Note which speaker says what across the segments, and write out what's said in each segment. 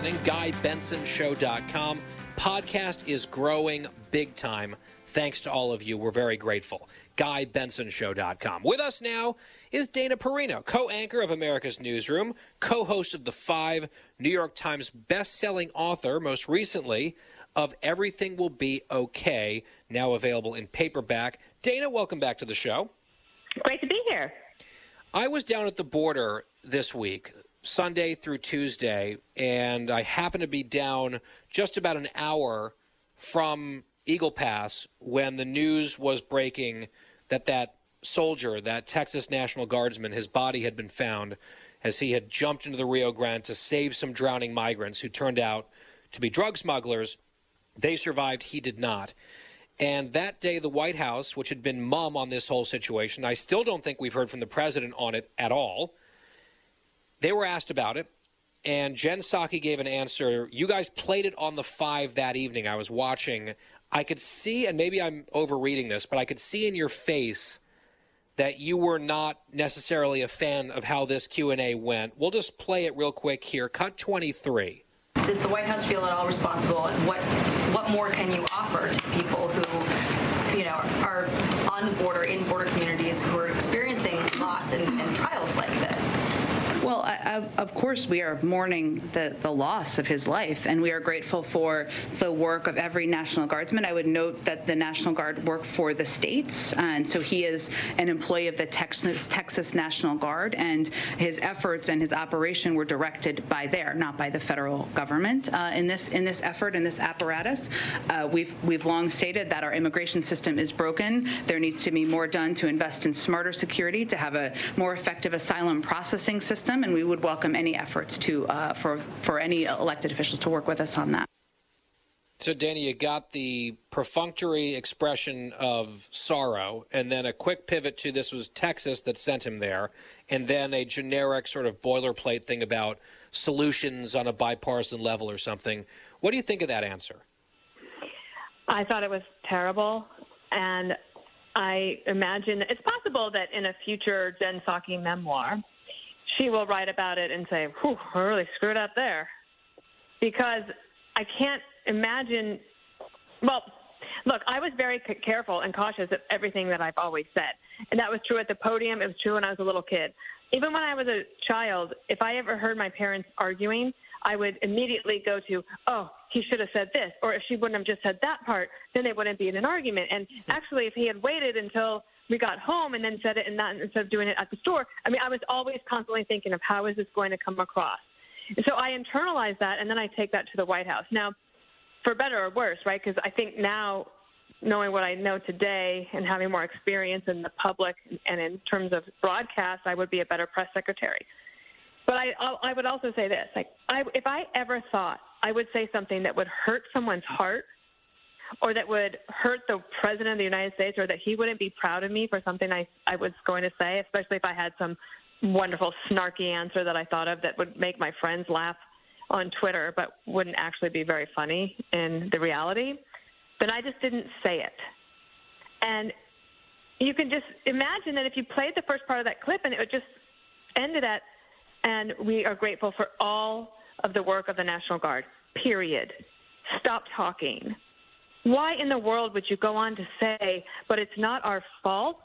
Speaker 1: Listening. GuyBensonShow.com. Podcast is growing big time. Thanks to all of you. We're very grateful. GuyBensonShow.com. With us now is Dana Perino, co anchor of America's Newsroom, co host of The Five, New York Times best-selling author, most recently of Everything Will Be Okay, now available in paperback. Dana, welcome back to the show.
Speaker 2: Great to be here.
Speaker 1: I was down at the border this week, Sunday through Tuesday, and I happened to be down just about an hour from Eagle Pass when the news was breaking that that soldier, that Texas National Guardsman, his body had been found as he had jumped into the Rio Grande to save some drowning migrants who turned out to be drug smugglers. They survived, he did not. And that day, the White House, which had been mum on this whole situation, I still don't think we've heard from the president on it at all. They were asked about it, and Jen Psaki gave an answer. You guys played it on the five that evening. I was watching. I could see, and maybe I'm overreading this, but I could see in your face that you were not necessarily a fan of how this Q&A went. We'll just play it real quick here. Cut 23.
Speaker 3: Does the White House feel at all responsible, and what what more can you offer to people who, you know, are on the border in border communities who are experiencing loss and, and trials like this?
Speaker 4: Well, I, I, of course, we are mourning the, the loss of his life, and we are grateful for the work of every National Guardsman. I would note that the National Guard work for the states, and so he is an employee of the Texas, Texas National Guard, and his efforts and his operation were directed by there, not by the federal government. Uh, in this in this effort, in this apparatus, uh, we've we've long stated that our immigration system is broken. There needs to be more done to invest in smarter security, to have a more effective asylum processing system and we would welcome any efforts to uh, for for any elected officials to work with us on that.
Speaker 1: So, Danny, you got the perfunctory expression of sorrow, and then a quick pivot to this was Texas that sent him there, and then a generic sort of boilerplate thing about solutions on a bipartisan level or something. What do you think of that answer?
Speaker 2: I thought it was terrible, and I imagine it's possible that in a future Jen Psaki memoir, she will write about it and say, whew, I really screwed up there. Because I can't imagine, well, look, I was very c- careful and cautious of everything that I've always said. And that was true at the podium. It was true when I was a little kid. Even when I was a child, if I ever heard my parents arguing, I would immediately go to, oh, he should have said this. Or if she wouldn't have just said that part, then they wouldn't be in an argument. And hmm. actually, if he had waited until we got home and then said it and not instead of doing it at the store. I mean, I was always constantly thinking of how is this going to come across. And so I internalized that and then I take that to the White House. Now, for better or worse, right? Because I think now, knowing what I know today and having more experience in the public and in terms of broadcast, I would be a better press secretary. But I, I would also say this: like, I, if I ever thought I would say something that would hurt someone's heart or that would hurt the president of the United States or that he wouldn't be proud of me for something I, I was going to say, especially if I had some wonderful snarky answer that I thought of that would make my friends laugh on Twitter, but wouldn't actually be very funny in the reality, then I just didn't say it. And you can just imagine that if you played the first part of that clip and it would just ended at, and we are grateful for all of the work of the National Guard, period. Stop talking. Why in the world would you go on to say, but it's not our fault?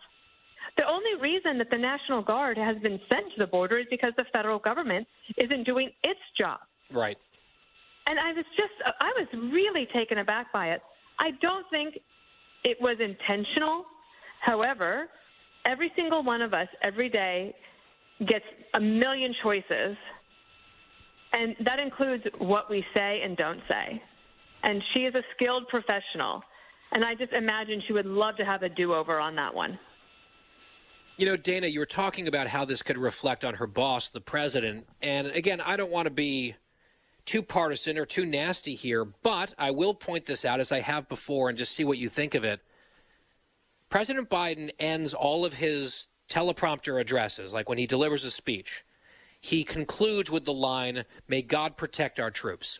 Speaker 2: The only reason that the National Guard has been sent to the border is because the federal government isn't doing its job.
Speaker 1: Right.
Speaker 2: And I was just, I was really taken aback by it. I don't think it was intentional. However, every single one of us every day gets a million choices, and that includes what we say and don't say and she is a skilled professional. And I just imagine she would love to have a do over on that one.
Speaker 1: You know, Dana, you were talking about how this could reflect on her boss, the president. And again, I don't want to be too partisan or too nasty here, but I will point this out as I have before and just see what you think of it. President Biden ends all of his teleprompter addresses, like when he delivers a speech, he concludes with the line, May God protect our troops.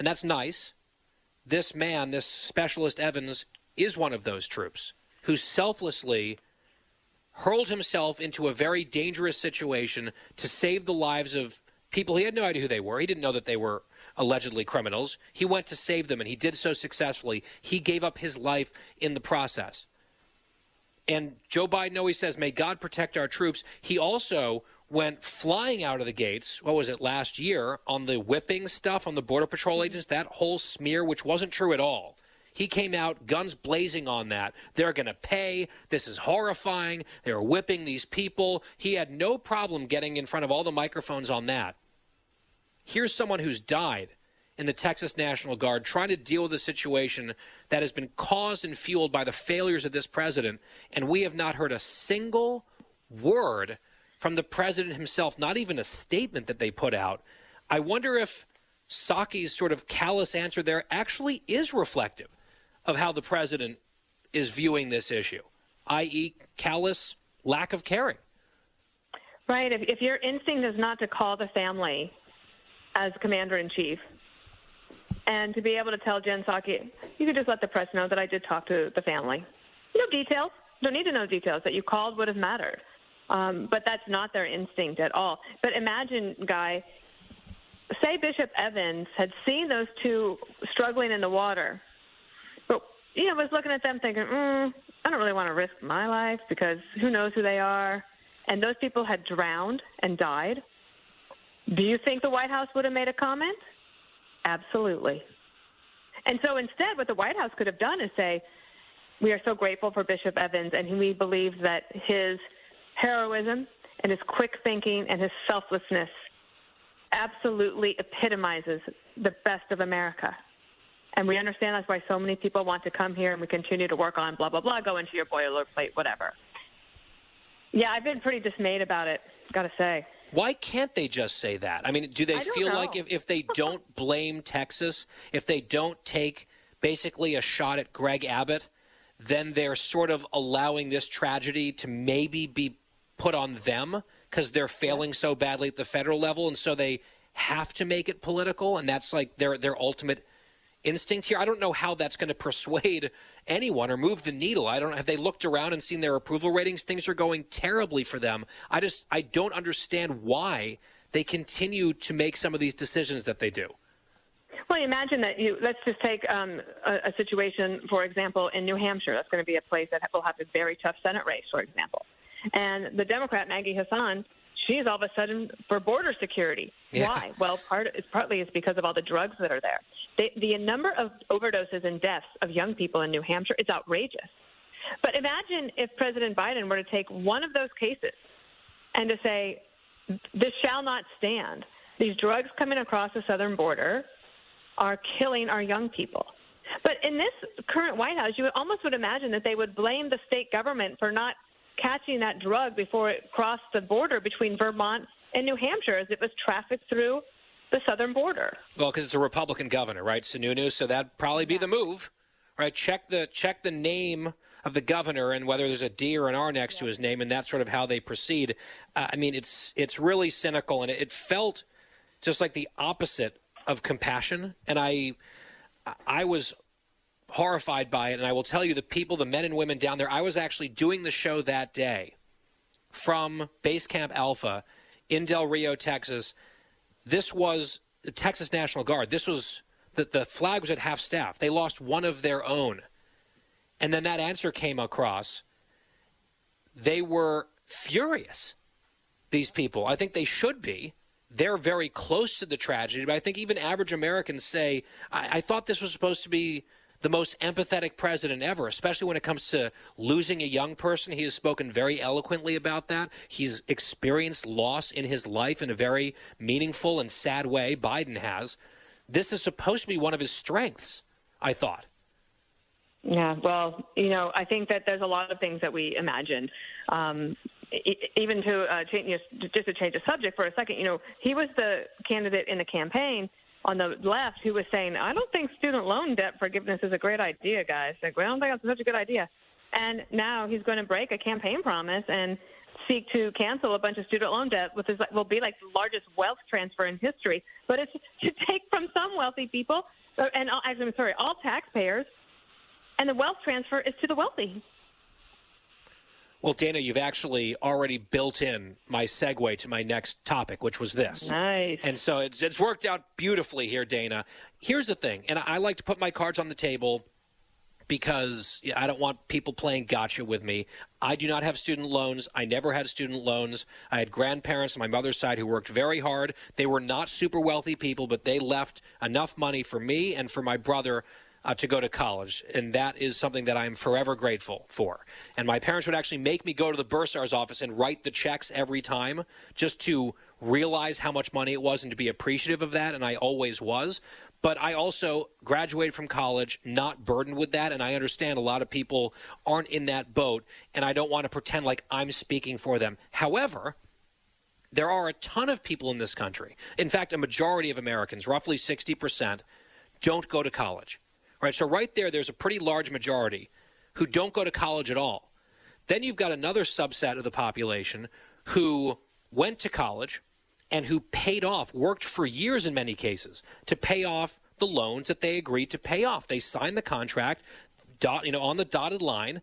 Speaker 1: And that's nice. This man, this specialist Evans, is one of those troops who selflessly hurled himself into a very dangerous situation to save the lives of people he had no idea who they were. He didn't know that they were allegedly criminals. He went to save them, and he did so successfully. He gave up his life in the process. And Joe Biden always says, May God protect our troops. He also went flying out of the gates, what was it, last year, on the whipping stuff on the Border Patrol mm-hmm. agents, that whole smear, which wasn't true at all. He came out guns blazing on that. They're going to pay. This is horrifying. They're whipping these people. He had no problem getting in front of all the microphones on that. Here's someone who's died in the Texas National Guard trying to deal with a situation that has been caused and fueled by the failures of this president. And we have not heard a single word from the president himself, not even a statement that they put out. I wonder if Psaki's sort of callous answer there actually is reflective of how the president is viewing this issue, i.e., callous lack of caring.
Speaker 2: Right. If, if your instinct is not to call the family as commander in chief, and to be able to tell Jen Psaki, you could just let the press know that I did talk to the family. No details. Don't need to know details. That you called would have mattered. Um, but that's not their instinct at all. But imagine, Guy, say Bishop Evans had seen those two struggling in the water but, you know, was looking at them thinking, mm, I don't really want to risk my life because who knows who they are. And those people had drowned and died. Do you think the White House would have made a comment? Absolutely. And so instead, what the White House could have done is say, we are so grateful for Bishop Evans, and we believe that his heroism and his quick thinking and his selflessness absolutely epitomizes the best of America. And we understand that's why so many people want to come here and we continue to work on blah, blah, blah, go into your boilerplate, whatever. Yeah, I've been pretty dismayed about it, got to say.
Speaker 1: Why can't they just say that? I mean, do they feel
Speaker 2: know.
Speaker 1: like if, if they don't blame Texas, if they don't take basically a shot at Greg Abbott, then they're sort of allowing this tragedy to maybe be put on them because they're failing so badly at the federal level, and so they have to make it political, and that's like their their ultimate instinct here. I don't know how that's going to persuade anyone or move the needle. I don't have they looked around and seen their approval ratings. Things are going terribly for them. I just I don't understand why they continue to make some of these decisions that they do.
Speaker 2: Well, imagine that you. Let's just take um, a, a situation, for example, in New Hampshire. That's going to be a place that will have a very tough Senate race, for example. And the Democrat Maggie Hassan she's all of a sudden for border security. Yeah. Why? Well, part it's partly is because of all the drugs that are there. They, the number of overdoses and deaths of young people in New Hampshire is outrageous. But imagine if President Biden were to take one of those cases and to say, "This shall not stand. These drugs coming across the southern border are killing our young people." But in this current White House, you almost would imagine that they would blame the state government for not catching that drug before it crossed the border between Vermont and New Hampshire as it was trafficked through the southern border.
Speaker 1: Well, because it's a Republican governor, right, Sununu? So that'd probably be the move, right? Check the check the name of the governor and whether there's a D or an R next yeah. to his name, and that's sort of how they proceed. Uh, I mean, it's it's really cynical, and it, it felt just like the opposite of compassion. And I I was horrified by it. And I will tell you, the people, the men and women down there, I was actually doing the show that day from Base Camp Alpha in Del Rio, Texas. This was the Texas National Guard. This was the, the flag was at half staff. They lost one of their own. And then that answer came across. They were furious, these people. I think they should be. They're very close to the tragedy, but I think even average Americans say, I, I thought this was supposed to be the most empathetic president ever, especially when it comes to losing a young person. He has spoken very eloquently about that. He's experienced loss in his life in a very meaningful and sad way. Biden has. This is supposed to be one of his strengths, I thought.
Speaker 2: Yeah, well, you know, I think that there's a lot of things that we imagined. Um, even to uh, change, just to change the subject for a second, you know, he was the candidate in the campaign on the left who was saying, I don't think student loan debt forgiveness is a great idea, guys. Like, well, I don't think that's such a good idea. And now he's going to break a campaign promise and seek to cancel a bunch of student loan debt, which is, will be like the largest wealth transfer in history. But it's to take from some wealthy people, uh, and actually, I'm sorry, all taxpayers, and the wealth transfer is to the wealthy.
Speaker 1: Well, Dana, you've actually already built in my segue to my next topic, which was this.
Speaker 2: Nice.
Speaker 1: And so it's, it's worked out beautifully here, Dana. Here's the thing, and I like to put my cards on the table because I don't want people playing gotcha with me. I do not have student loans. I never had student loans. I had grandparents on my mother's side who worked very hard. They were not super wealthy people, but they left enough money for me and for my brother uh, to go to college, and that is something that I am forever grateful for. And my parents would actually make me go to the bursar's office and write the checks every time just to realize how much money it was and to be appreciative of that, and I always was. But I also graduated from college not burdened with that, and I understand a lot of people aren't in that boat, and I don't want to pretend like I'm speaking for them. However, there are a ton of people in this country. In fact, a majority of Americans, roughly 60%, don't go to college. Right? So right there there's a pretty large majority who don't go to college at all. Then you've got another subset of the population who went to college and who paid off, worked for years in many cases to pay off the loans that they agreed to pay off. They signed the contract, dot, you know, on the dotted line,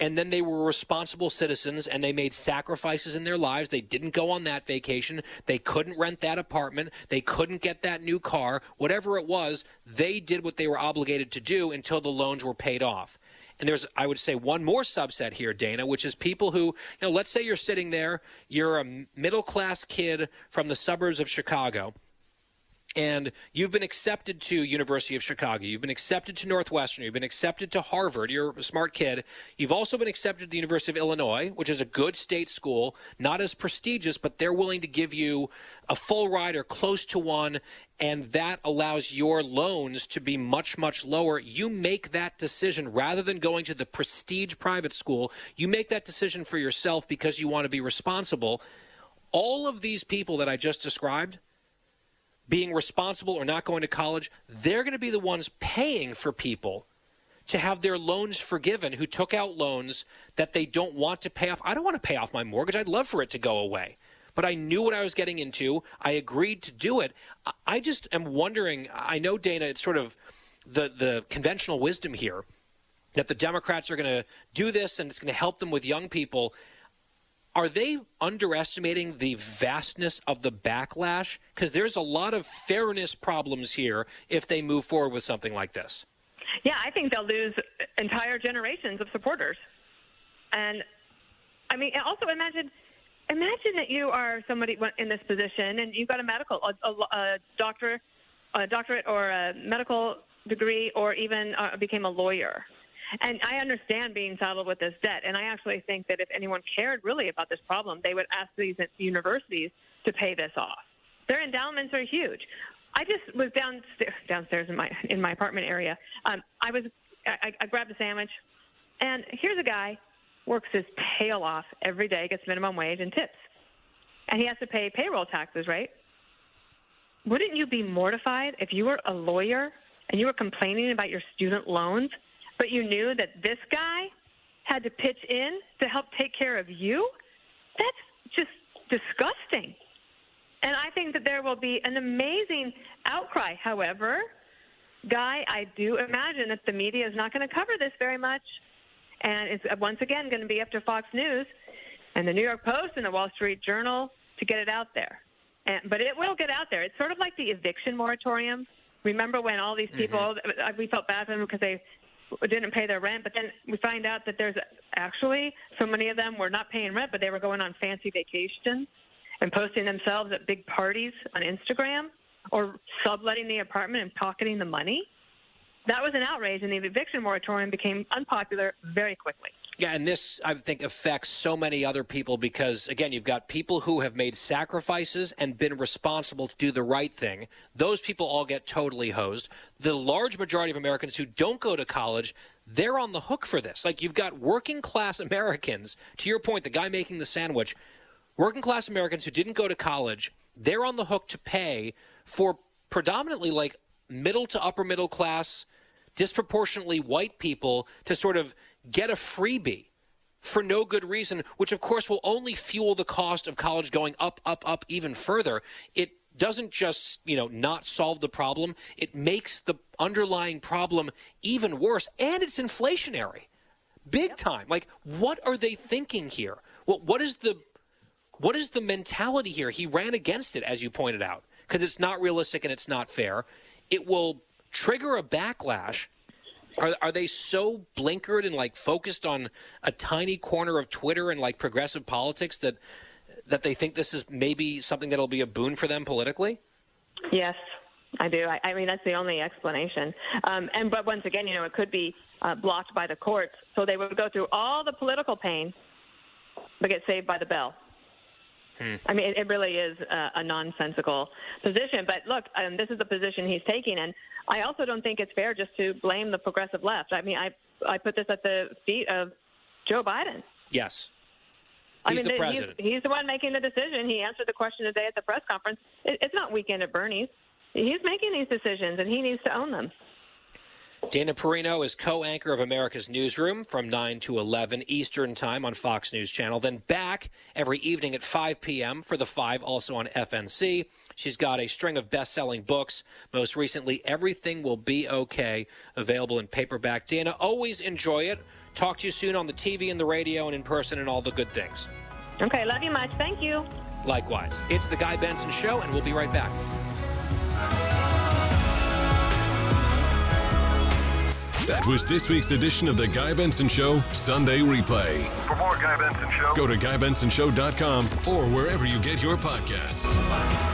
Speaker 1: and then they were responsible citizens and they made sacrifices in their lives. They didn't go on that vacation. They couldn't rent that apartment. They couldn't get that new car. Whatever it was, they did what they were obligated to do until the loans were paid off. And there's, I would say, one more subset here, Dana, which is people who, you know, let's say you're sitting there, you're a middle class kid from the suburbs of Chicago and you've been accepted to University of Chicago. You've been accepted to Northwestern. You've been accepted to Harvard. You're a smart kid. You've also been accepted to the University of Illinois, which is a good state school, not as prestigious, but they're willing to give you a full ride or close to one, and that allows your loans to be much, much lower. You make that decision rather than going to the prestige private school. You make that decision for yourself because you want to be responsible. All of these people that I just described – being responsible or not going to college, they're going to be the ones paying for people to have their loans forgiven who took out loans that they don't want to pay off. I don't want to pay off my mortgage. I'd love for it to go away. But I knew what I was getting into. I agreed to do it. I just am wondering I know, Dana, it's sort of the, the conventional wisdom here that the Democrats are going to do this and it's going to help them with young people are they underestimating the vastness of the backlash? Because there's a lot of fairness problems here if they move forward with something like this.
Speaker 2: Yeah, I think they'll lose entire generations of supporters. And I mean, also imagine imagine that you are somebody in this position and you've got a medical, a, a, a doctor, a doctorate or a medical degree, or even uh, became a lawyer. And I understand being saddled with this debt. And I actually think that if anyone cared really about this problem, they would ask these universities to pay this off. Their endowments are huge. I just was downstairs, downstairs in my in my apartment area. Um, I was I, I grabbed a sandwich, and here's a guy works his tail off every day, gets minimum wage and tips, and he has to pay payroll taxes, right? Wouldn't you be mortified if you were a lawyer and you were complaining about your student loans but you knew that this guy had to pitch in to help take care of you, that's just disgusting. And I think that there will be an amazing outcry. However, Guy, I do imagine that the media is not going to cover this very much. And it's once again going to be up to Fox News and the New York Post and the Wall Street Journal to get it out there. And, but it will get out there. It's sort of like the eviction moratorium. Remember when all these people, mm-hmm. we felt bad for them because they didn't pay their rent, but then we find out that there's actually so many of them were not paying rent, but they were going on fancy vacations and posting themselves at big parties on Instagram or subletting the apartment and pocketing the money. That was an outrage, and the eviction moratorium became unpopular very quickly.
Speaker 1: Yeah, and this, I think, affects so many other people because, again, you've got people who have made sacrifices and been responsible to do the right thing. Those people all get totally hosed. The large majority of Americans who don't go to college, they're on the hook for this. Like you've got working class Americans, to your point, the guy making the sandwich, working class Americans who didn't go to college, they're on the hook to pay for predominantly like middle to upper middle class, disproportionately white people to sort of get a freebie for no good reason, which of course will only fuel the cost of college going up, up, up even further. It doesn't just, you know, not solve the problem, it makes the underlying problem even worse. And it's inflationary. Big yep. time. Like, what are they thinking here? What what is the what is the mentality here? He ran against it, as you pointed out, because it's not realistic and it's not fair. It will trigger a backlash are, are they so blinkered and like focused on a tiny corner of Twitter and like progressive politics that that they think this is maybe something that'll be a boon for them politically?
Speaker 2: Yes, I do. I, I mean, that's the only explanation. Um, and but once again, you know, it could be uh, blocked by the courts, so they would go through all the political pain, but get saved by the bell. Hmm. I mean, it, it really is a, a, nonsensical position. But look, um, this is the position he's taking, and I also don't think it's fair just to blame the progressive left. I mean, I I put this at the feet of Joe Biden.
Speaker 1: Yes.
Speaker 2: He's
Speaker 1: I mean,
Speaker 2: the
Speaker 1: president.
Speaker 2: He's, he's, the one making the decision. He answered the question today at the press conference. It, it's not weekend at Bernie's. He's making these decisions, and he needs to own them.
Speaker 1: Dana Perino is co anchor of America's Newsroom from 9 to 11 Eastern Time on Fox News Channel. Then back every evening at 5 p.m. for the 5, also on FNC. She's got a string of best selling books. Most recently, Everything Will Be Okay, available in paperback. Dana, always enjoy it. Talk to you soon on the TV and the radio and in person and all the good things.
Speaker 2: Okay, love you much. Thank you.
Speaker 1: Likewise. It's The Guy Benson Show, and we'll be right back.
Speaker 5: That was this week's edition of the Guy Benson Show Sunday Replay.
Speaker 6: For more Guy Benson Show,
Speaker 5: go to GuyBensonShow.com or wherever you get your podcasts.